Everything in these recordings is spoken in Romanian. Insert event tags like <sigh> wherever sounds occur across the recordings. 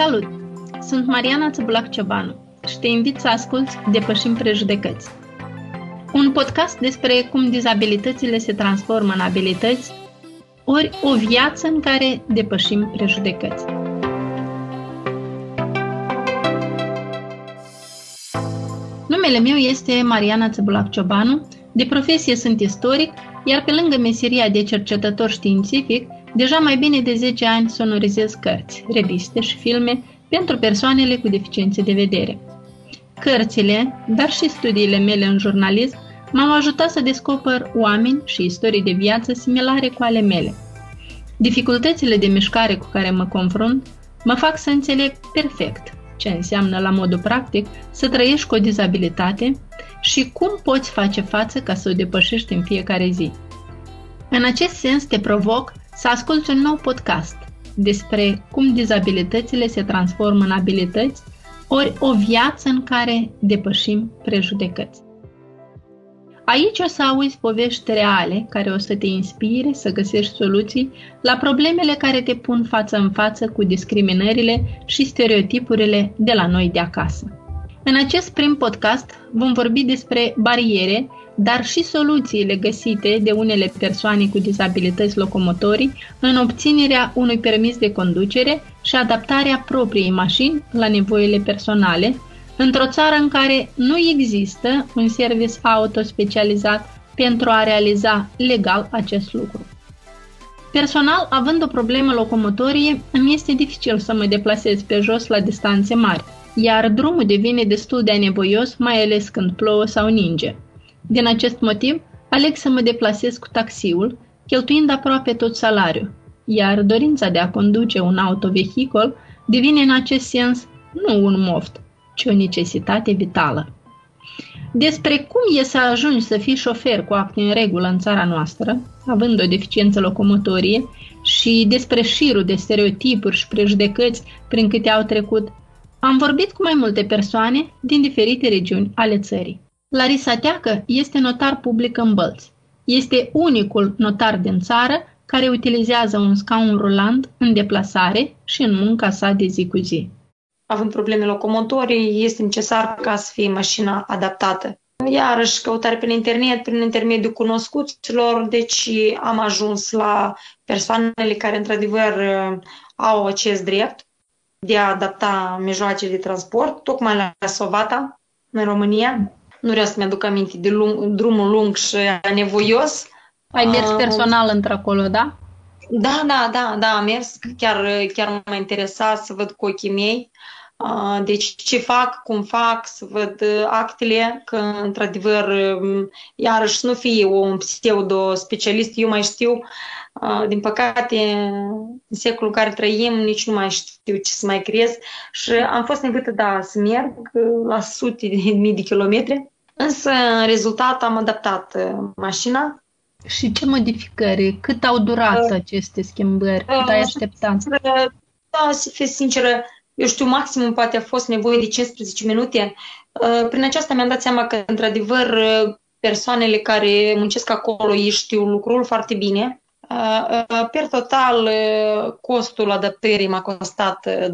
Salut! Sunt Mariana Țăbulac Ciobanu și te invit să asculți Depășim Prejudecăți. Un podcast despre cum dizabilitățile se transformă în abilități, ori o viață în care depășim prejudecăți. Numele meu este Mariana Țăbulac Ciobanu, de profesie sunt istoric, iar pe lângă meseria de cercetător științific, Deja mai bine de 10 ani sonorizez cărți, reviste și filme pentru persoanele cu deficiențe de vedere. Cărțile, dar și studiile mele în jurnalism m-au ajutat să descoper oameni și istorii de viață similare cu ale mele. Dificultățile de mișcare cu care mă confrunt mă fac să înțeleg perfect ce înseamnă la modul practic să trăiești cu o dizabilitate și cum poți face față ca să o depășești în fiecare zi. În acest sens te provoc să asculți un nou podcast despre cum dizabilitățile se transformă în abilități, ori o viață în care depășim prejudecăți. Aici o să auzi povești reale care o să te inspire să găsești soluții la problemele care te pun față în față cu discriminările și stereotipurile de la noi de acasă. În acest prim podcast vom vorbi despre bariere dar și soluțiile găsite de unele persoane cu dizabilități locomotorii în obținerea unui permis de conducere și adaptarea propriei mașini la nevoile personale, într-o țară în care nu există un service auto specializat pentru a realiza legal acest lucru. Personal, având o problemă locomotorie, îmi este dificil să mă deplasez pe jos la distanțe mari, iar drumul devine destul de anevoios, mai ales când plouă sau ninge. Din acest motiv, aleg să mă deplasez cu taxiul, cheltuind aproape tot salariul, iar dorința de a conduce un autovehicol devine în acest sens nu un moft, ci o necesitate vitală. Despre cum e să ajungi să fii șofer cu acte în regulă în țara noastră, având o deficiență locomotorie, și despre șirul de stereotipuri și prejudecăți prin câte au trecut, am vorbit cu mai multe persoane din diferite regiuni ale țării. Larisa Teacă este notar public în Bălți. Este unicul notar din țară care utilizează un scaun rulant în deplasare și în munca sa de zi cu zi. Având probleme locomotorii, este necesar ca să fie mașina adaptată. Iarăși, căutare pe internet, prin intermediul cunoscuților, deci am ajuns la persoanele care, într-adevăr, au acest drept de a adapta mijloacele de transport, tocmai la Sovata, în România. Nu vreau să-mi aduc aminte de lung, drumul lung și anevoios. Ai mers ah, personal uh, într-acolo, da? Da, da, da, da, am mers. Chiar, chiar m-a interesat să văd cu ochii mei. Uh, deci ce fac, cum fac, să văd uh, actele, că într-adevăr, um, iarăși nu fie un pseudo-specialist, eu mai știu, uh, din păcate, în secolul în care trăim, nici nu mai știu ce să mai crez și am fost nevoită, da, să merg la sute de <laughs> mii de kilometri Însă, în rezultat, am adaptat uh, mașina. Și ce modificări? Cât au durat uh, aceste schimbări? Cât uh, ai așteptat? Uh, da, să fiu sinceră, eu știu, maximum poate a fost nevoie de 15 minute. Uh, prin aceasta mi-am dat seama că, într-adevăr, uh, persoanele care muncesc acolo, ei știu lucrul foarte bine. Per total, costul adaptării m-a costat 12.000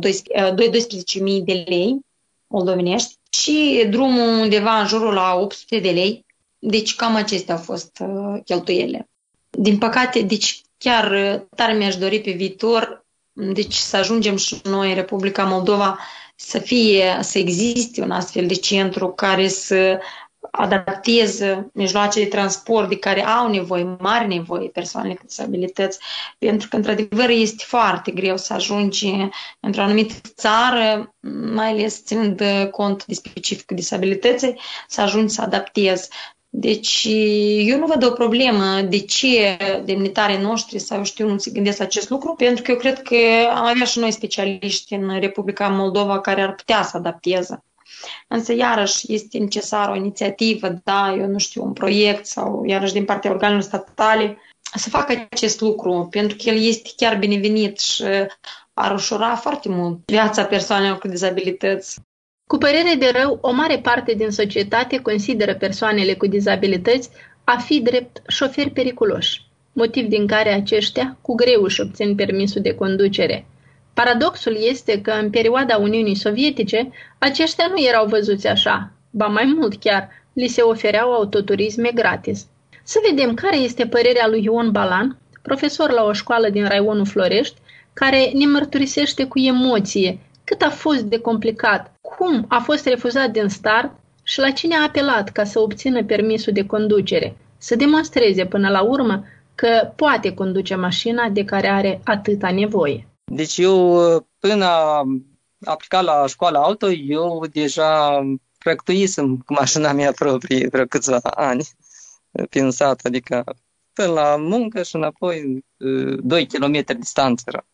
de lei moldovenești și drumul undeva în jurul la 800 de lei. Deci cam acestea au fost uh, cheltuiele. Din păcate, deci chiar uh, tare mi-aș dori pe viitor deci să ajungem și noi în Republica Moldova să fie, să existe un astfel de centru care să adapteze mijloace de transport de care au nevoie, mari nevoie persoanele cu disabilități, pentru că, într-adevăr, este foarte greu să ajungi într-o anumită țară, mai ales ținând cont de specificul disabilității, să ajungi să adaptezi. Deci, eu nu văd o problemă de ce demnitarii noștri sau știu nu se gândesc acest lucru, pentru că eu cred că am avea și noi specialiști în Republica Moldova care ar putea să adapteze. Însă, iarăși, este necesară o inițiativă, da, eu nu știu, un proiect sau, iarăși, din partea organelor statale, să facă acest lucru, pentru că el este chiar binevenit și ar ușura foarte mult viața persoanelor cu dizabilități. Cu părere de rău, o mare parte din societate consideră persoanele cu dizabilități a fi drept șoferi periculoși, motiv din care aceștia cu greu își obțin permisul de conducere. Paradoxul este că în perioada Uniunii Sovietice, aceștia nu erau văzuți așa, ba mai mult chiar, li se ofereau autoturisme gratis. Să vedem care este părerea lui Ion Balan, profesor la o școală din Raionul Florești, care ne mărturisește cu emoție cât a fost de complicat, cum a fost refuzat din start și la cine a apelat ca să obțină permisul de conducere, să demonstreze până la urmă că poate conduce mașina de care are atâta nevoie. Deci eu, până am aplicat la școala auto, eu deja practuisem cu mașina mea proprie vreo câțiva ani prin sat, adică până la muncă și înapoi 2 km distanță era.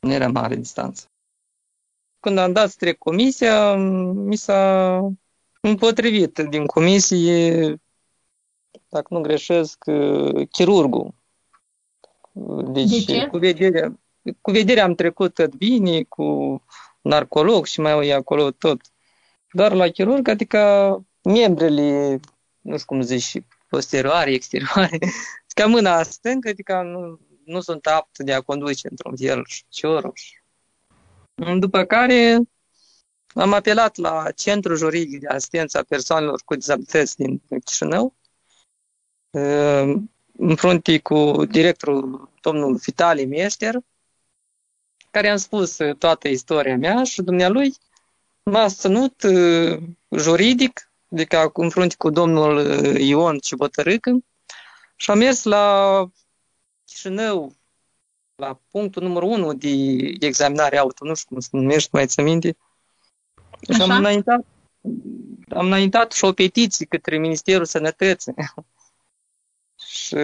Nu era mare distanță. Când am dat spre comisia, mi s-a împotrivit din comisie, dacă nu greșesc, chirurgul. Deci, De ce? cu vederea, cu vederea am trecut tot bine, cu narcolog și mai e acolo tot. Doar la chirurg, adică membrele, nu știu cum zici, posterioare, exterioare, <laughs> ca mâna stângă, adică nu, nu sunt apt de a conduce într-un fel ciorul. După care am apelat la Centrul Juridic de Asistență a Persoanelor cu Dizabilități din Chișinău, în frunte cu directorul domnul Vitali Meșter, care am spus toată istoria mea și dumnealui m-a ținut juridic, adică în frunte cu domnul Ion Cibotărâcă, și am mers la Chișinău, la punctul numărul 1 de examinare auto, nu știu cum se numește, mai ți minte. Și am înaintat, am înaintat și o petiție către Ministerul Sănătății. <laughs> și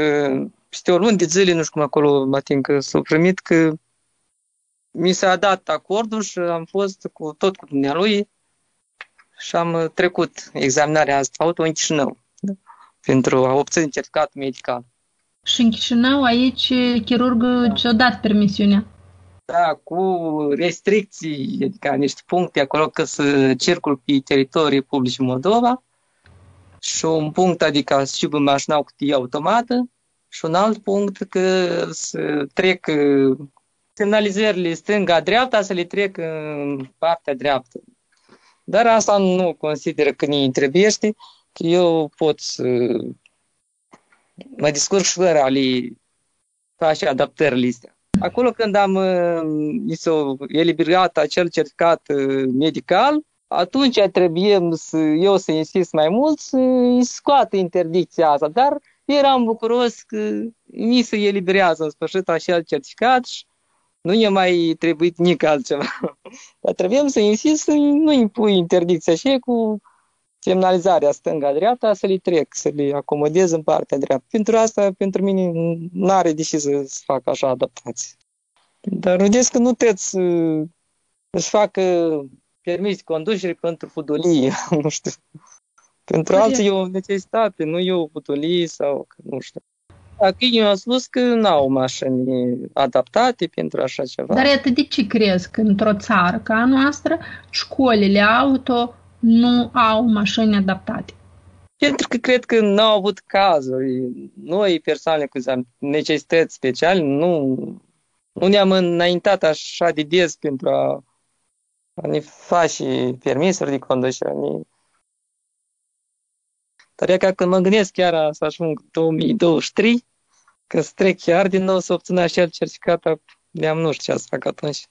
peste o lună de zile, nu știu cum acolo mă ating că s-a primit că mi s-a dat acordul și am fost cu tot cu dumnealui și am trecut examinarea asta auto în Chișinău da? pentru a obține certificat medical. Și în Chișinău, aici, chirurgul da. ți-a dat permisiunea. Da, cu restricții, adică niște puncte acolo că să circul pe teritorii publice Moldova și un punct, adică să și mașina cu cutie automată și un alt punct că să trec semnalizările stânga-dreapta să le trec în partea dreaptă. Dar asta nu consider că ne întrebește, că eu pot să mă descurc și fără a le face adaptările astea. Acolo când am mi s-a eliberat acel certificat medical, atunci trebuie să, eu să insist mai mult să îi scoată interdicția asta, dar eram bucuros că mi se eliberează în sfârșit acel certificat și nu e mai trebuit nici altceva. <laughs> Dar trebuie să insist să nu impui interdicția și cu semnalizarea stânga-dreapta să le trec, să le acomodez în partea dreaptă. Pentru asta, pentru mine, nu are de ce să fac așa adaptație. Dar vedeți că nu trebuie să își facă permis conducere pentru fudolie, <laughs> nu știu. Pentru Păi, alții e o necesitate, nu e o fudolie sau, nu știu. Dacă eu am spus că nu au mașini adaptate pentru așa ceva. Dar iată, de ce crezi că într-o țară ca a noastră, școlile auto nu au mașini adaptate? Pentru că cred că nu au avut cazuri. Noi, persoane cu necesități speciale, nu, nu ne-am înaintat așa de des pentru a, a ne face permisuri de conducere. Ne... Dar e ca când mă gândesc chiar să ajung 2023, că să trec chiar din nou să obțin acel certificat, de-am nu știu ce să fac atunci.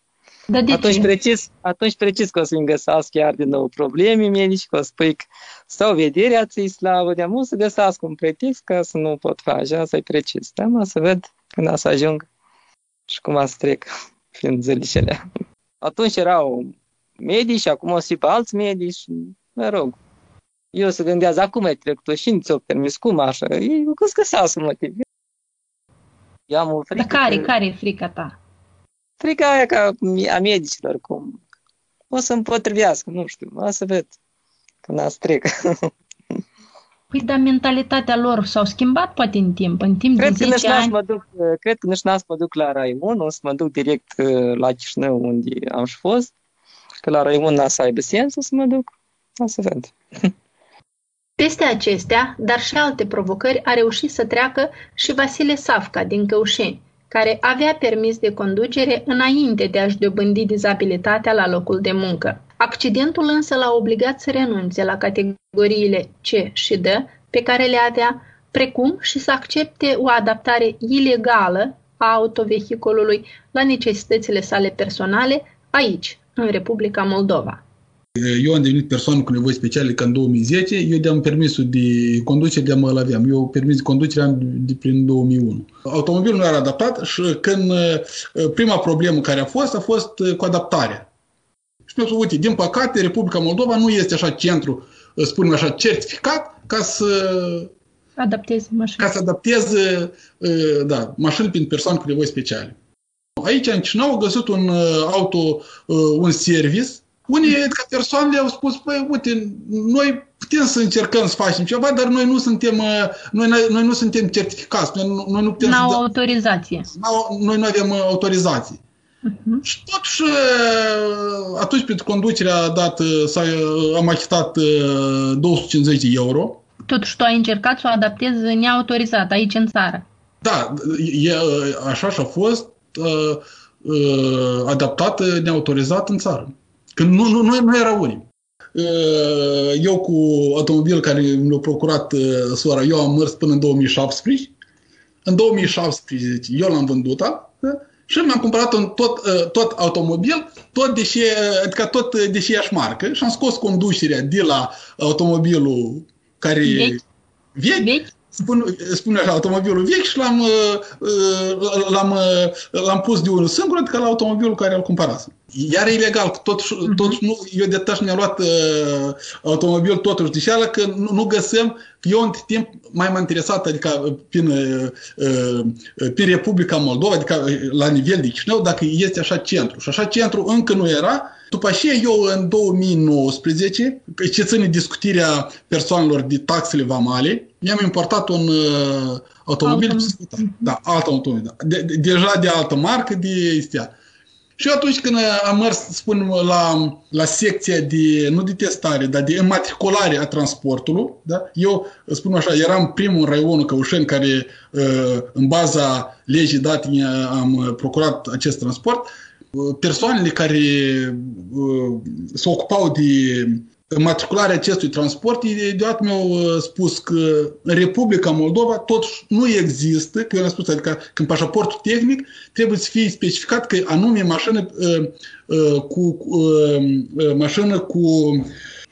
Da, de atunci, ce? precis, atunci precis că o să-mi găsească chiar din nou probleme medici, că o să spui că sau vederea ți slavă, de mult să găsească un pretext ca să nu pot face, asta e precis. Da, mă, să ved când o să ajung și cum o să trec <laughs> prin zilele Atunci erau medici, acum o să fie pe alți medici, mă rog. Eu să gândează, acum ai trecut și nu ți-o permis, cum așa? Eu că să găsească motiv. Eu am o frică Dar care, că- care e frica ta? frica aia ca a medicilor, cum o să împotrivească, nu știu, o să ved când a trec. <laughs> Păi, dar mentalitatea lor s-au schimbat poate în timp, în timp cred, de că nici 10 n-am să ani. mă duc, cred că nici n-am să mă duc la Raimun, o să mă duc direct uh, la Chișinău unde am și fost, că la Raimun n-a să aibă sens, o să mă duc, o să ved. <laughs> Peste acestea, dar și alte provocări, a reușit să treacă și Vasile Safca din Căușeni, care avea permis de conducere înainte de a-și dobândi dizabilitatea la locul de muncă. Accidentul însă l-a obligat să renunțe la categoriile C și D pe care le avea, precum și să accepte o adaptare ilegală a autovehiculului la necesitățile sale personale aici, în Republica Moldova. Eu am devenit persoană cu nevoi speciale ca în 2010, eu de-am permisul de conducere de-am îl aveam. Eu permis de conducere am de prin 2001. Automobilul nu era adaptat și când uh, prima problemă care a fost, a fost uh, cu adaptarea. Și mi-au spus, uite, din păcate, Republica Moldova nu este așa centru, uh, spunem așa, certificat ca să adapteze mașini. Ca să adapteze da, mașini pentru persoane cu nevoi speciale. Aici, în Chișinău, au găsit un auto, un service unii ca persoanele au spus, păi, uite, noi putem să încercăm să facem ceva, dar noi nu suntem, uh, noi, noi nu suntem certificați, noi, noi nu putem N-au să autorizație. N-au, noi nu avem uh, autorizație. Uh-huh. Și totuși, uh, atunci pentru conducerea dată, s-a, am achitat 250 de euro. Totuși tu ai încercat să o adaptezi neautorizat aici în țară. Da, e, așa și a fost uh, uh, adaptată neautorizat în țară. Când nu, nu, nu, nu era unii. Eu cu automobil care mi-a procurat sora, eu am mers până în 2017. În 2017 eu l-am vândut da? și mi-am cumpărat un tot, tot automobil, tot deși, adică tot de aceeași marcă și am scos conducerea de la automobilul care vechi, vechi, vechi spun, spune așa, automobilul vechi și l-am, l-am, l-am pus de unul singur, adică la automobilul care îl cumpărasem. Iar e ilegal, tot, uh-huh. tot nu, eu de tași mi-am luat uh, automobil totuși de șeală că nu, nu găsim, eu în timp mai m-am interesat, adică prin, uh, prin Republica Moldova, adică la nivel de Chișinău, dacă este așa centru. Și așa centru încă nu era. După aceea eu în 2019, ce ține discutirea persoanelor de taxele vamale, mi-am importat un uh, automobil, Autom- da, alt automobil, da. De, de, deja de altă marcă, de este și atunci când am mers, spun, la, la secția de, nu de testare, dar de înmatriculare a transportului, da? eu, spun așa, eram primul în raionul Căușeni care, uh, în baza legii date, am procurat acest transport. Uh, persoanele care uh, se ocupau de matricularea acestui transport, deodată mi-au uh, spus că în Republica Moldova totuși nu există, că eu am spus, adică că în pașaportul tehnic trebuie să fie specificat că anume mașină uh, uh, cu uh, uh, mașină cu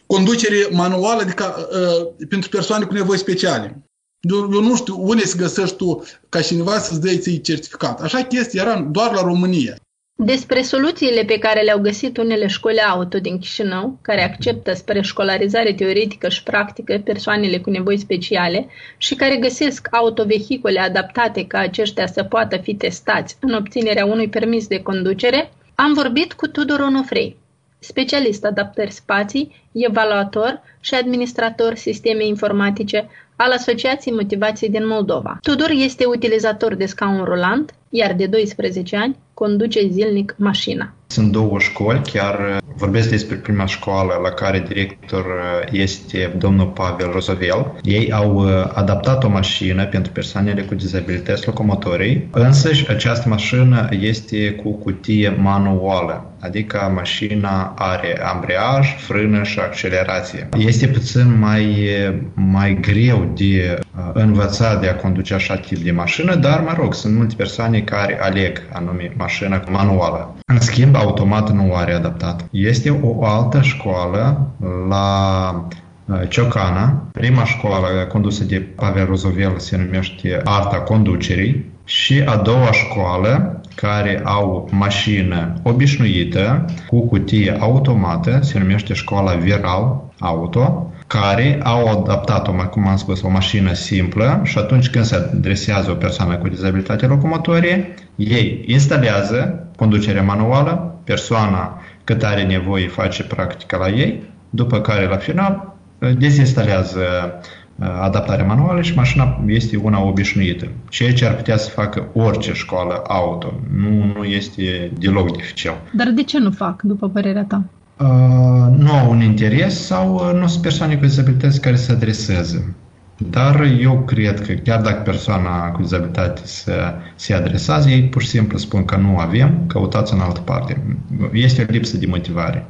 conducere manuală, adică uh, pentru persoane cu nevoi speciale. Eu, eu nu știu unde să găsești tu ca cineva să-ți dai ții certificat. Așa chestia era doar la România. Despre soluțiile pe care le-au găsit unele școli auto din Chișinău, care acceptă spre școlarizare teoretică și practică persoanele cu nevoi speciale și care găsesc autovehicule adaptate ca aceștia să poată fi testați în obținerea unui permis de conducere, am vorbit cu Tudor Onofrei, specialist adaptări spații, evaluator și administrator sisteme informatice al Asociației Motivației din Moldova. Tudor este utilizator de scaun rulant, iar de 12 ani conduce zilnic mașina. Sunt două școli, chiar vorbesc despre prima școală la care director este domnul Pavel Rozovel. Ei au adaptat o mașină pentru persoanele cu dizabilități locomotorii, însă această mașină este cu cutie manuală, adică mașina are ambreiaj, frână și accelerație. Este puțin mai, mai greu de învățat de a conduce așa tip de mașină, dar, mă rog, sunt multe persoane care aleg anume mașină manuală. În schimb, automat nu are adaptat. Este o altă școală la uh, Ciocana. Prima școală condusă de Pavel Rozovel se numește Arta Conducerii și a doua școală care au mașină obișnuită cu cutie automată se numește școala Viral Auto care au adaptat-o, cum am spus, o mașină simplă și atunci când se adresează o persoană cu dizabilitate locomotorie, ei instalează conducerea manuală, persoana cât are nevoie face practica la ei, după care la final dezinstalează uh, adaptarea manuală și mașina este una obișnuită. Ceea ce ar putea să facă orice școală auto. Nu, nu este deloc dificil. Dar de ce nu fac, după părerea ta? Uh, nu au un interes sau uh, nu sunt persoane cu dizabilități care se adresează. Dar eu cred că chiar dacă persoana cu dizabilitate se, se adresează, ei pur și simplu spun că nu avem, căutați în altă parte. Este o lipsă de motivare.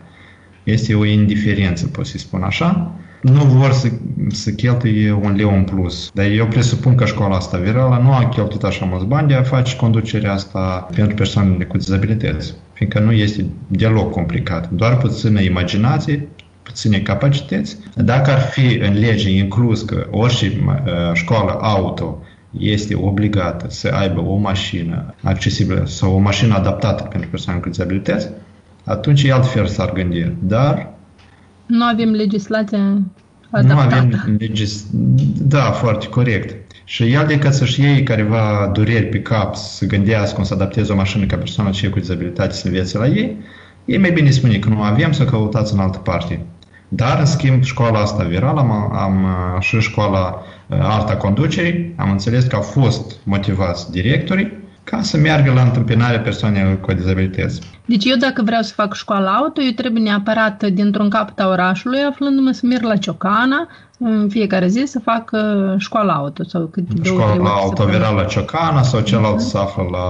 Este o indiferență, pot să spun așa. Nu vor să, să cheltuie un leu în plus. Dar eu presupun că școala asta virală nu a cheltuit așa mulți bani de a face conducerea asta pentru persoanele cu dizabilități. Fiindcă nu este deloc complicat. Doar puțină imaginație, puține capacități. Dacă ar fi în lege inclus că orice uh, școală auto este obligată să aibă o mașină accesibilă sau o mașină adaptată pentru persoane cu dizabilități, atunci altfel s-ar gândi. Dar nu avem legislație adaptată. Nu avem legis... Da, foarte corect. Și el decât să-și iei careva dureri pe cap, să gândească cum să adapteze o mașină ca persoană ce cu dizabilitate să învețe la ei, ei mai bine spune că nu avem să căutați în altă parte. Dar, în schimb, școala asta virală, am, am și școala uh, Arta Conducerii, am înțeles că au fost motivați directorii ca să meargă la întâmpinarea persoanelor cu dizabilități. Deci eu dacă vreau să fac școala auto, eu trebuie neapărat dintr-un capăt a orașului, aflându-mă să merg la Ciocana, în fiecare zi să fac uh, școala auto sau cât Școala două, auto virală la Ciocana sau celălalt uh-huh. se află la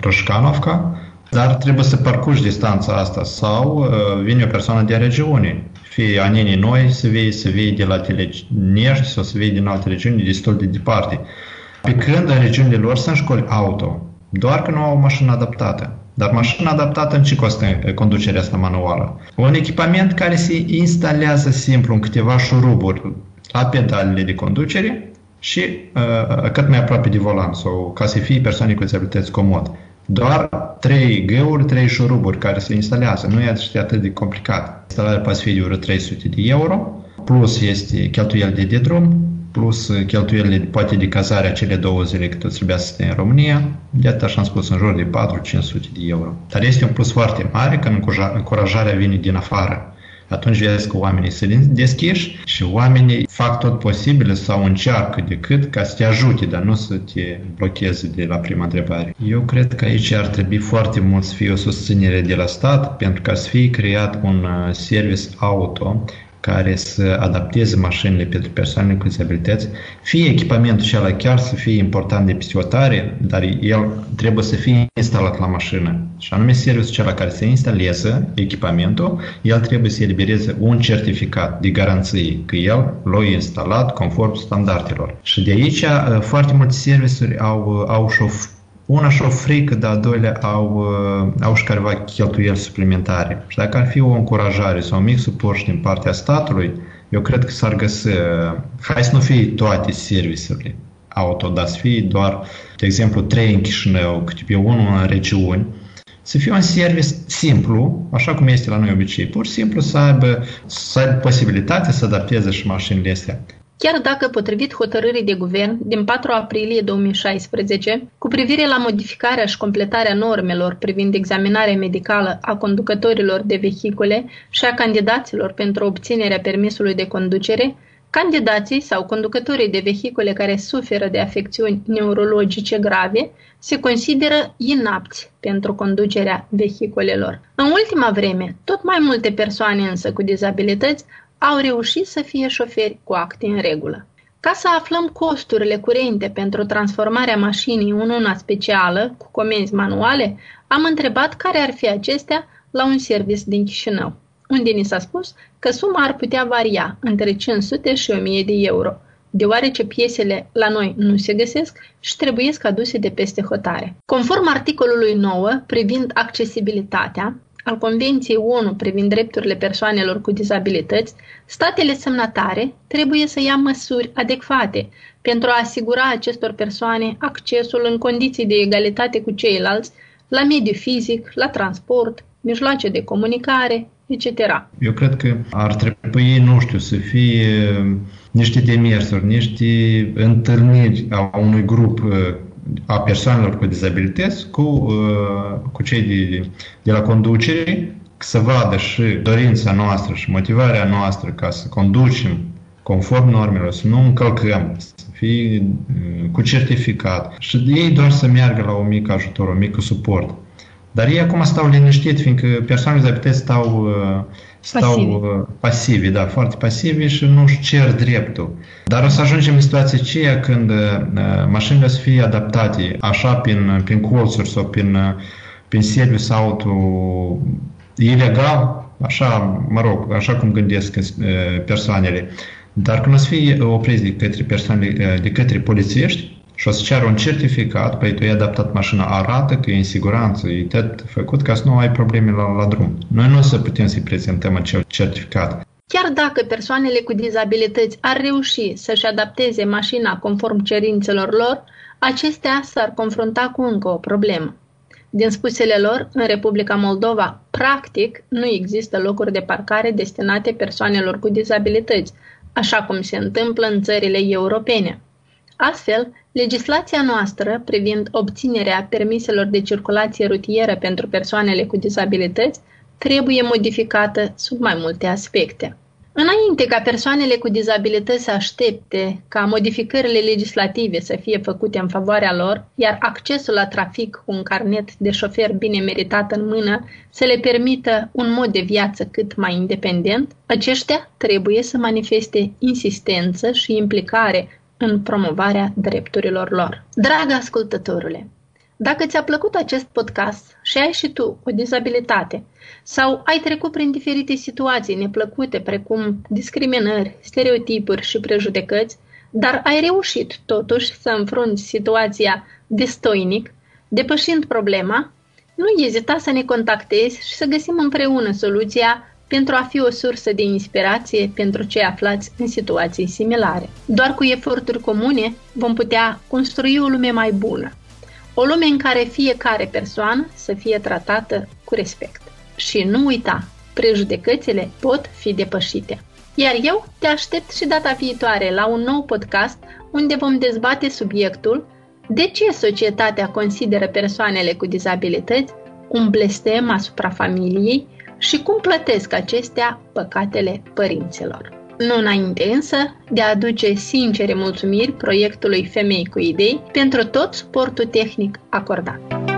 Roșcanovca, dar trebuie să parcurgi distanța asta sau uh, vine o persoană de regiune fie anenii noi să vii, să vii de la Telenești sau să vii din alte regiuni destul de departe. Pe când în regiunile lor sunt școli auto, doar că nu au o mașină adaptată. Dar mașina adaptată în ce costă conducerea asta manuală? Un echipament care se instalează simplu în câteva șuruburi la pedalele de conducere și uh, cât mai aproape de volan sau ca să fie persoane cu dizabilități comod. Doar trei găuri, trei șuruburi care se instalează. Nu e atât de complicat. Instalarea poate fi de vreo 300 de euro, plus este cheltuieli de drum, plus cheltuielile poate de cazare acele două zile cât trebuia să stai în România, de atât așa am spus, în jur de 4-500 de euro. Dar este un plus foarte mare când încurajarea vine din afară atunci vezi că oamenii se deschiși și oamenii fac tot posibil sau încearcă decât ca să te ajute, dar nu să te blocheze de la prima întrebare. Eu cred că aici ar trebui foarte mult să fie o susținere de la stat pentru ca să fie creat un uh, service auto care să adapteze mașinile pentru persoanele cu dizabilități, fie echipamentul acela chiar să fie important de pisiotare, dar el trebuie să fie instalat la mașină. Și anume serviciul acela care se instalează echipamentul, el trebuie să elibereze un certificat de garanție că el l-a instalat conform standardelor. Și de aici uh, foarte multe serviciuri au, au și o una și o frică, dar a doilea au, uh, au și careva cheltuieli suplimentare. Și dacă ar fi o încurajare sau un mic suport din partea statului, eu cred că s-ar găsi, uh, hai să nu fie toate serviciile auto, dar să fie doar, de exemplu, trei în Chișinău, câte pe unul în regiuni, să fie un service simplu, așa cum este la noi obicei, pur și simplu să aibă, să aibă posibilitatea să adapteze și mașinile astea chiar dacă, potrivit hotărârii de guvern din 4 aprilie 2016, cu privire la modificarea și completarea normelor privind examinarea medicală a conducătorilor de vehicule și a candidaților pentru obținerea permisului de conducere, candidații sau conducătorii de vehicule care suferă de afecțiuni neurologice grave se consideră inapți pentru conducerea vehiculelor. În ultima vreme, tot mai multe persoane însă cu dizabilități au reușit să fie șoferi cu acte în regulă. Ca să aflăm costurile curente pentru transformarea mașinii în una specială, cu comenzi manuale, am întrebat care ar fi acestea la un service din Chișinău, unde ni s-a spus că suma ar putea varia între 500 și 1000 de euro, deoarece piesele la noi nu se găsesc și trebuie aduse de peste hotare. Conform articolului 9 privind accesibilitatea, al Convenției ONU privind drepturile persoanelor cu dizabilități, statele semnatare trebuie să ia măsuri adecvate pentru a asigura acestor persoane accesul în condiții de egalitate cu ceilalți la mediu fizic, la transport, mijloace de comunicare, etc. Eu cred că ar trebui, nu știu, să fie niște demersuri, niște întâlniri a unui grup a persoanelor cu dizabilități cu, uh, cu cei de, de la conducere să vadă și dorința noastră și motivarea noastră ca să conducem conform normelor, să nu încălcăm, să fie uh, cu certificat și ei doar să meargă la un mic ajutor, un mic suport. Dar ei acum stau liniștit, fiindcă persoanele dizabilități stau, stau pasivi. pasivi, da, foarte pasivi și nu își cer dreptul. Dar o să ajungem în situația aceea când mașinile o să fie adaptate așa prin, prin colțuri sau prin, prin sediu sau altul ilegal, așa, mă rog, așa cum gândesc persoanele. Dar când o să fie opriți de către persoane, de către polițiști, și o să ceară un certificat, păi tu ai adaptat mașina, arată că e în siguranță, e tot făcut ca să nu ai probleme la, la drum. Noi nu o să putem să-i prezentăm acel certificat. Chiar dacă persoanele cu dizabilități ar reuși să-și adapteze mașina conform cerințelor lor, acestea s-ar confrunta cu încă o problemă. Din spusele lor, în Republica Moldova, practic, nu există locuri de parcare destinate persoanelor cu dizabilități, așa cum se întâmplă în țările europene. Astfel, legislația noastră privind obținerea permiselor de circulație rutieră pentru persoanele cu dizabilități trebuie modificată sub mai multe aspecte. Înainte ca persoanele cu dizabilități să aștepte ca modificările legislative să fie făcute în favoarea lor, iar accesul la trafic cu un carnet de șofer bine meritat în mână să le permită un mod de viață cât mai independent, aceștia trebuie să manifeste insistență și implicare în promovarea drepturilor lor. Dragă ascultătorule, dacă ți-a plăcut acest podcast și ai și tu o dizabilitate sau ai trecut prin diferite situații neplăcute precum discriminări, stereotipuri și prejudecăți, dar ai reușit totuși să înfrunți situația destoinic, depășind problema, nu ezita să ne contactezi și să găsim împreună soluția pentru a fi o sursă de inspirație pentru cei aflați în situații similare. Doar cu eforturi comune vom putea construi o lume mai bună, o lume în care fiecare persoană să fie tratată cu respect. Și nu uita, prejudecățile pot fi depășite. Iar eu te aștept și data viitoare la un nou podcast unde vom dezbate subiectul de ce societatea consideră persoanele cu dizabilități un blestem asupra familiei și cum plătesc acestea păcatele părinților. Nu înainte însă de a aduce sincere mulțumiri proiectului Femei cu Idei pentru tot suportul tehnic acordat.